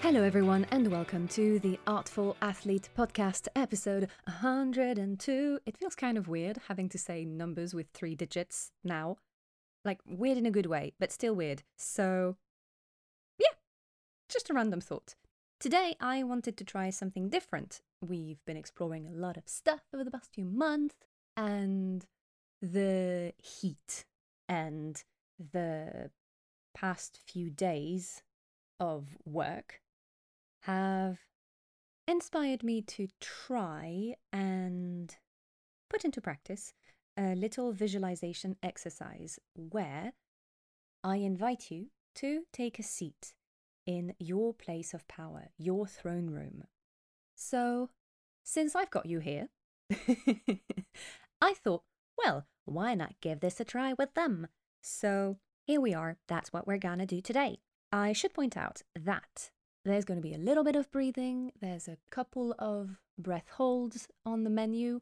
Hello, everyone, and welcome to the Artful Athlete podcast, episode 102. It feels kind of weird having to say numbers with three digits now. Like, weird in a good way, but still weird. So, yeah, just a random thought. Today, I wanted to try something different. We've been exploring a lot of stuff over the past few months, and the heat and the past few days of work have inspired me to try and put into practice a little visualization exercise where I invite you to take a seat in your place of power, your throne room. So, since I've got you here, I thought, well, why not give this a try with them? So, here we are. That's what we're gonna do today. I should point out that there's going to be a little bit of breathing, there's a couple of breath holds on the menu.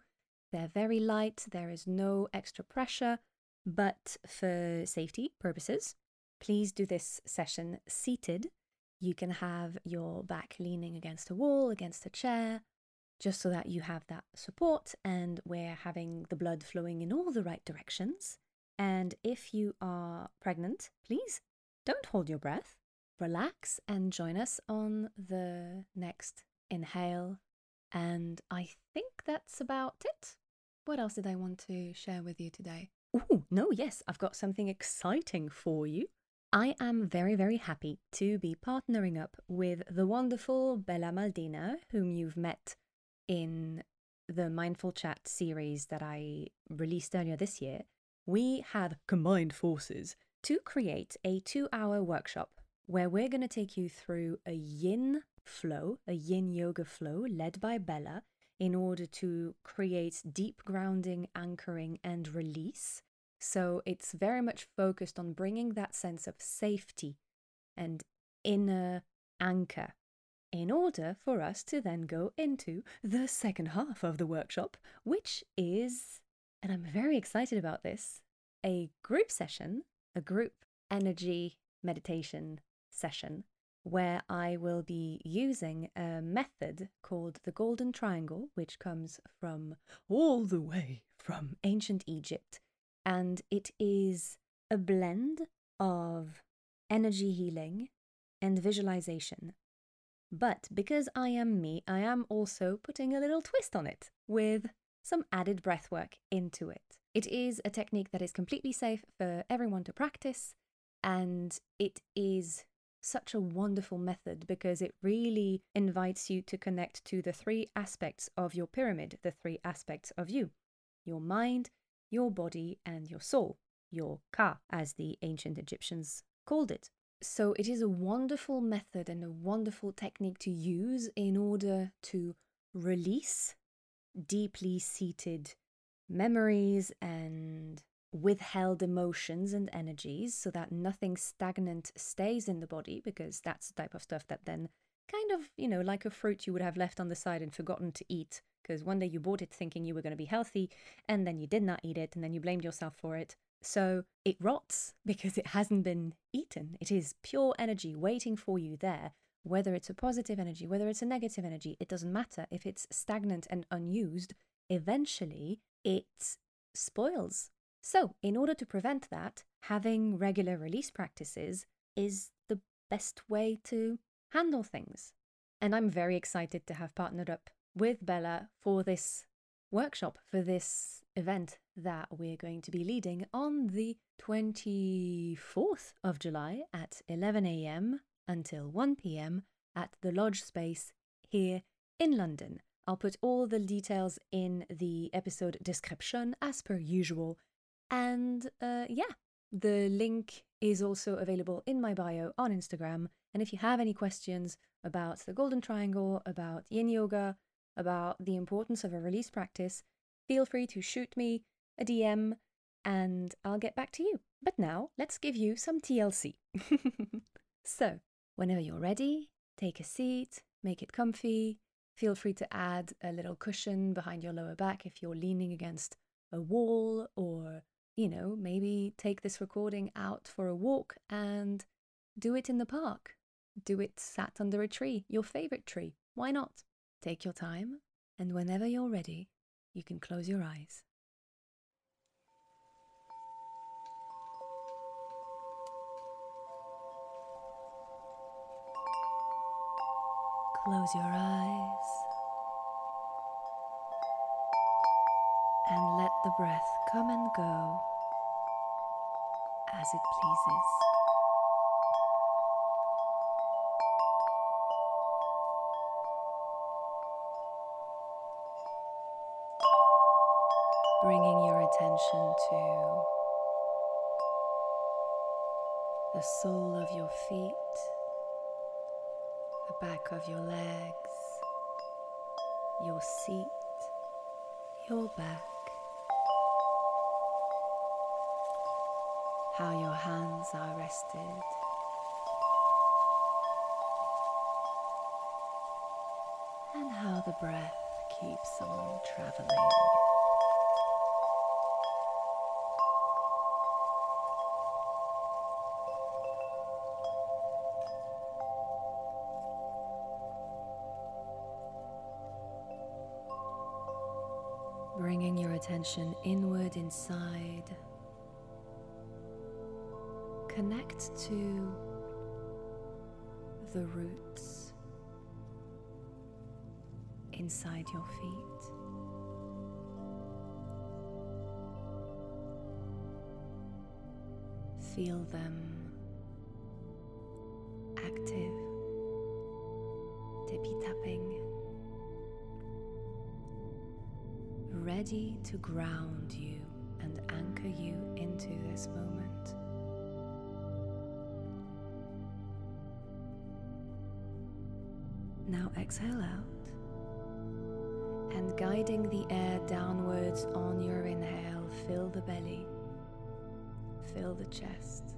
They're very light, there is no extra pressure, but for safety purposes, please do this session seated. You can have your back leaning against a wall, against a chair, just so that you have that support and we're having the blood flowing in all the right directions. And if you are pregnant, please don't hold your breath relax and join us on the next inhale. And I think that's about it. What else did I want to share with you today? Oh, no, yes, I've got something exciting for you. I am very, very happy to be partnering up with the wonderful Bella Maldener, whom you've met in the Mindful Chat series that I released earlier this year. We have combined forces to create a two hour workshop where we're going to take you through a yin flow, a yin yoga flow led by Bella in order to create deep grounding, anchoring, and release. So it's very much focused on bringing that sense of safety and inner anchor in order for us to then go into the second half of the workshop, which is, and I'm very excited about this, a group session, a group energy meditation session where I will be using a method called the Golden Triangle, which comes from all the way from ancient Egypt. And it is a blend of energy healing and visualization. But because I am me, I am also putting a little twist on it with some added breath work into it. It is a technique that is completely safe for everyone to practice, and it is such a wonderful method because it really invites you to connect to the three aspects of your pyramid, the three aspects of you your mind, your body, and your soul, your ka, as the ancient Egyptians called it. So it is a wonderful method and a wonderful technique to use in order to release deeply seated memories and withheld emotions and energies so that nothing stagnant stays in the body because that's the type of stuff that then kind of, you know, like a fruit you would have left on the side and forgotten to eat because one day you bought it thinking you were going to be healthy and then you did not eat it and then you blamed yourself for it. So it rots because it hasn't been eaten. It is pure energy waiting for you there. Whether it's a positive energy, whether it's a negative energy, it doesn't matter. If it's stagnant and unused, eventually it spoils so, in order to prevent that, having regular release practices is the best way to handle things. And I'm very excited to have partnered up with Bella for this workshop, for this event that we're going to be leading on the 24th of July at 11 a.m. until 1 p.m. at the Lodge Space here in London. I'll put all the details in the episode description as per usual, and uh, yeah, the link is also available in my bio on Instagram. And if you have any questions about the Golden Triangle, about yin yoga, about the importance of a release practice, feel free to shoot me a DM and I'll get back to you. But now, let's give you some TLC. so, whenever you're ready, take a seat, make it comfy. Feel free to add a little cushion behind your lower back if you're leaning against a wall or you know, maybe take this recording out for a walk and do it in the park. Do it sat under a tree, your favorite tree. Why not? Take your time, and whenever you're ready, you can close your eyes. Close your eyes and let the breath come and go as it pleases. Bringing your attention to the sole of your feet the back of your legs, your seat, your back, how your hands are rested. And how the breath keeps on traveling. bringing your attention inward inside. Connect to the roots inside your feet. Feel them active, tippy tapping. ready to ground you and anchor you into this moment. Now exhale out and guiding the air downwards on your inhale, fill the belly, fill the chest,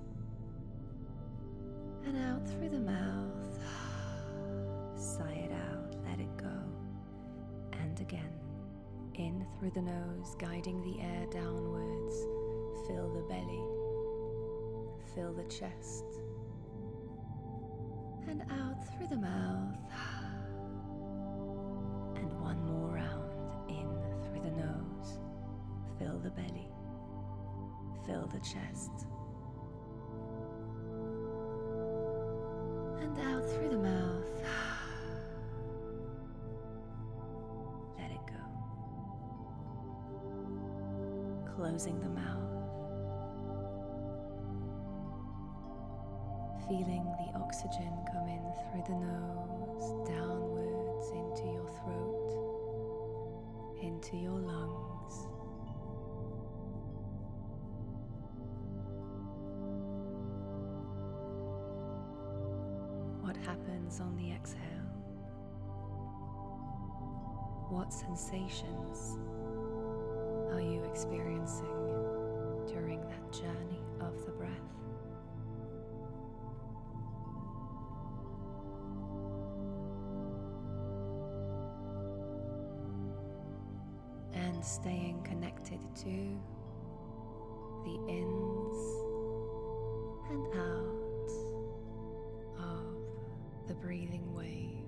and out through the mouth. Sigh it out, let it go, and again. In through the nose, guiding the air downwards. Fill the belly, fill the chest, and out through the mouth. Fill the belly, fill the chest, and out through the mouth. Let it go. Closing the mouth, feeling the oxygen come in through the nose, downwards into your throat, into your lungs. On the exhale? What sensations are you experiencing during that journey of the breath? And staying connected to the ins and outs the breathing wave.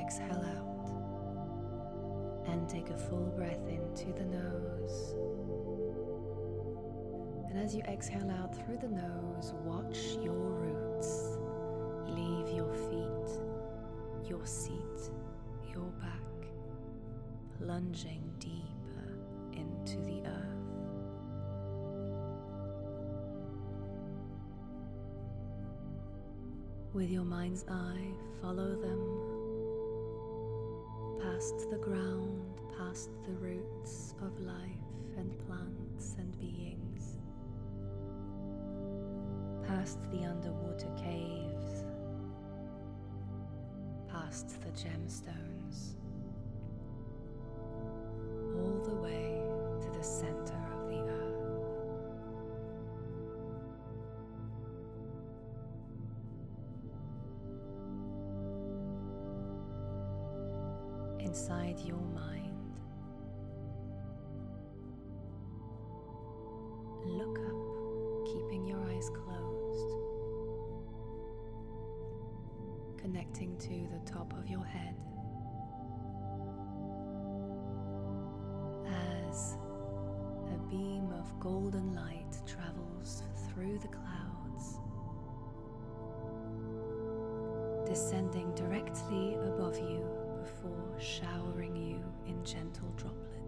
Exhale out and take a full breath into the nose. And as you exhale out through the nose, watch your roots leave your feet, your seat, your back, plunging deeper into the earth. With your mind's eye, follow them. Past the ground, past the roots of life and plants and beings, past the underwater caves, past the gemstones, all the way look up, keeping your eyes closed. Connecting to the top of your head. As a beam of golden light travels through the clouds, descending directly above you before showering you in gentle droplets.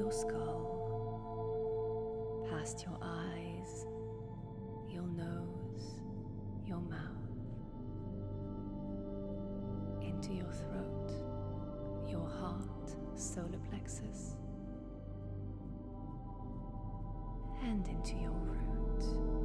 your skull, past your eyes, your nose, your mouth, into your throat, your heart, solar plexus, and into your root.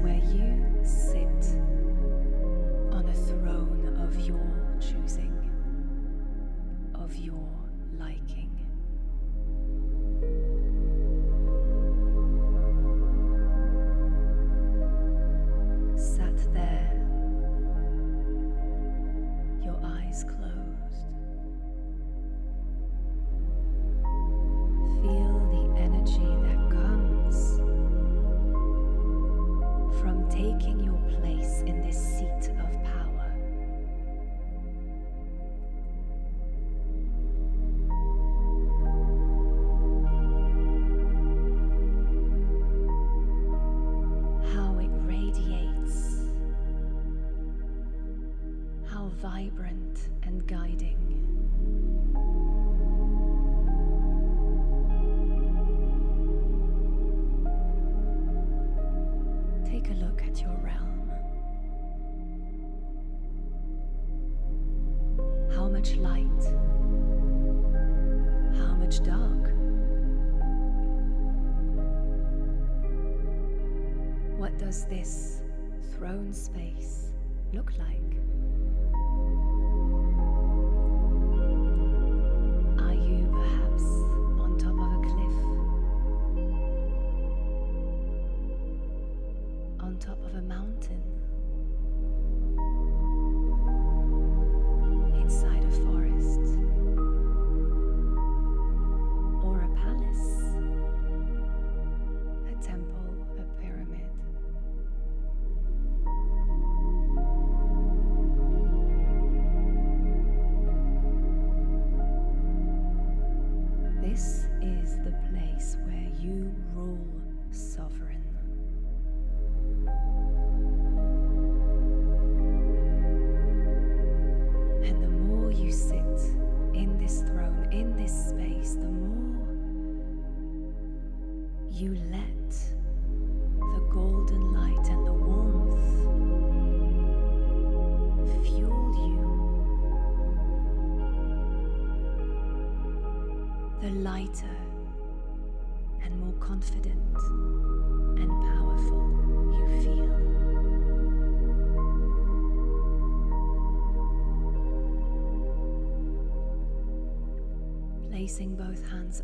where you sit on a throne of your choosing, of your liking. This throne space look like?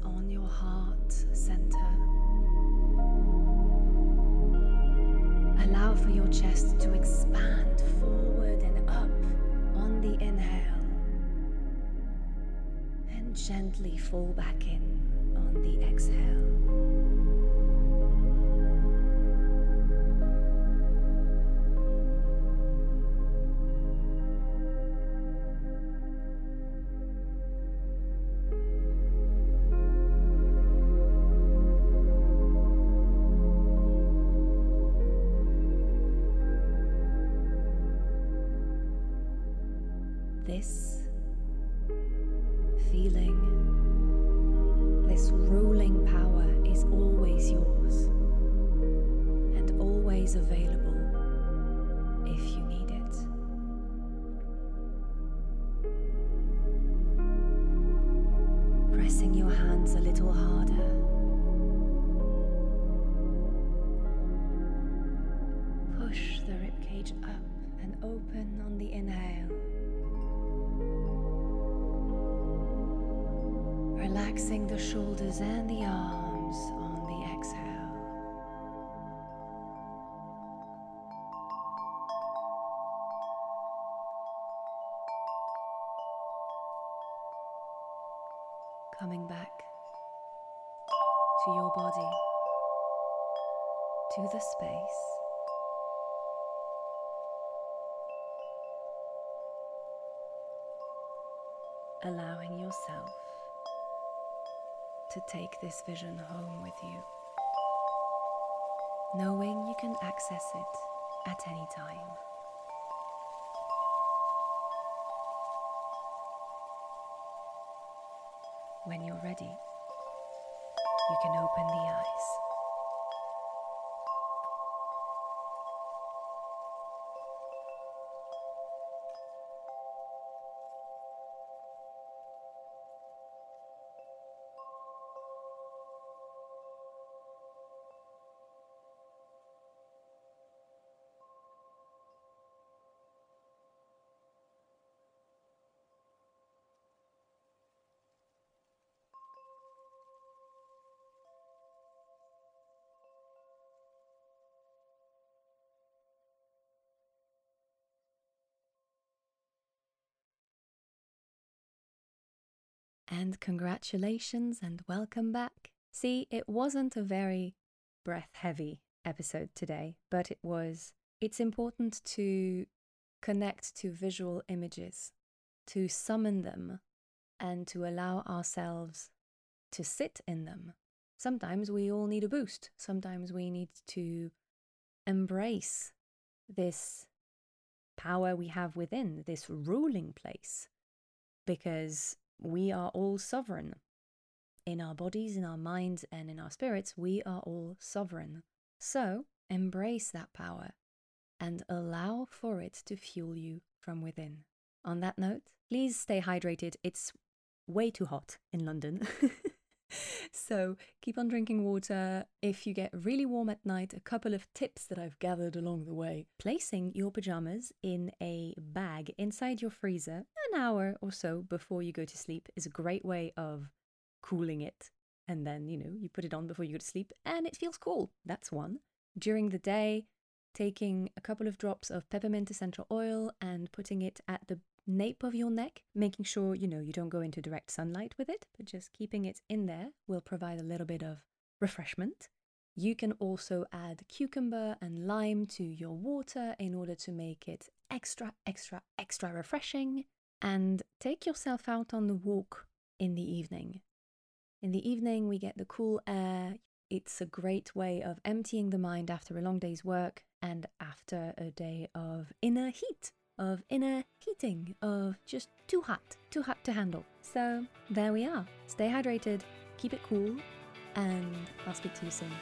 On your heart center. Allow for your chest to expand forward and up on the inhale and gently fall back in on the exhale. Feeling, this ruling power is always yours and always available if you need it. Pressing your hands a little harder. Relaxing the shoulders and the arms on the exhale. Coming back to your body, to the space. Allowing yourself to take this vision home with you, knowing you can access it at any time. When you're ready, you can open the eyes. And congratulations and welcome back. See, it wasn't a very breath heavy episode today, but it was. It's important to connect to visual images, to summon them, and to allow ourselves to sit in them. Sometimes we all need a boost. Sometimes we need to embrace this power we have within, this ruling place, because we are all sovereign. In our bodies, in our minds, and in our spirits, we are all sovereign. So embrace that power and allow for it to fuel you from within. on that note, please stay hydrated. It's way too hot in London. so keep on drinking water. If you get really warm at night, a couple of tips that I've gathered along the way. Placing your pajamas in a bag inside your freezer an hour or so before you go to sleep is a great way of cooling it. And then, you know, you put it on before you go to sleep and it feels cool. That's one. During the day, taking a couple of drops of peppermint essential oil and putting it at the nape of your neck, making sure you know you don't go into direct sunlight with it, but just keeping it in there will provide a little bit of refreshment. You can also add cucumber and lime to your water in order to make it extra, extra, extra refreshing. And take yourself out on the walk in the evening. In the evening, we get the cool air. It's a great way of emptying the mind after a long day's work and after a day of inner heat of inner heating, of just too hot, too hot to handle. So there we are. Stay hydrated, keep it cool, and I'll speak to you soon.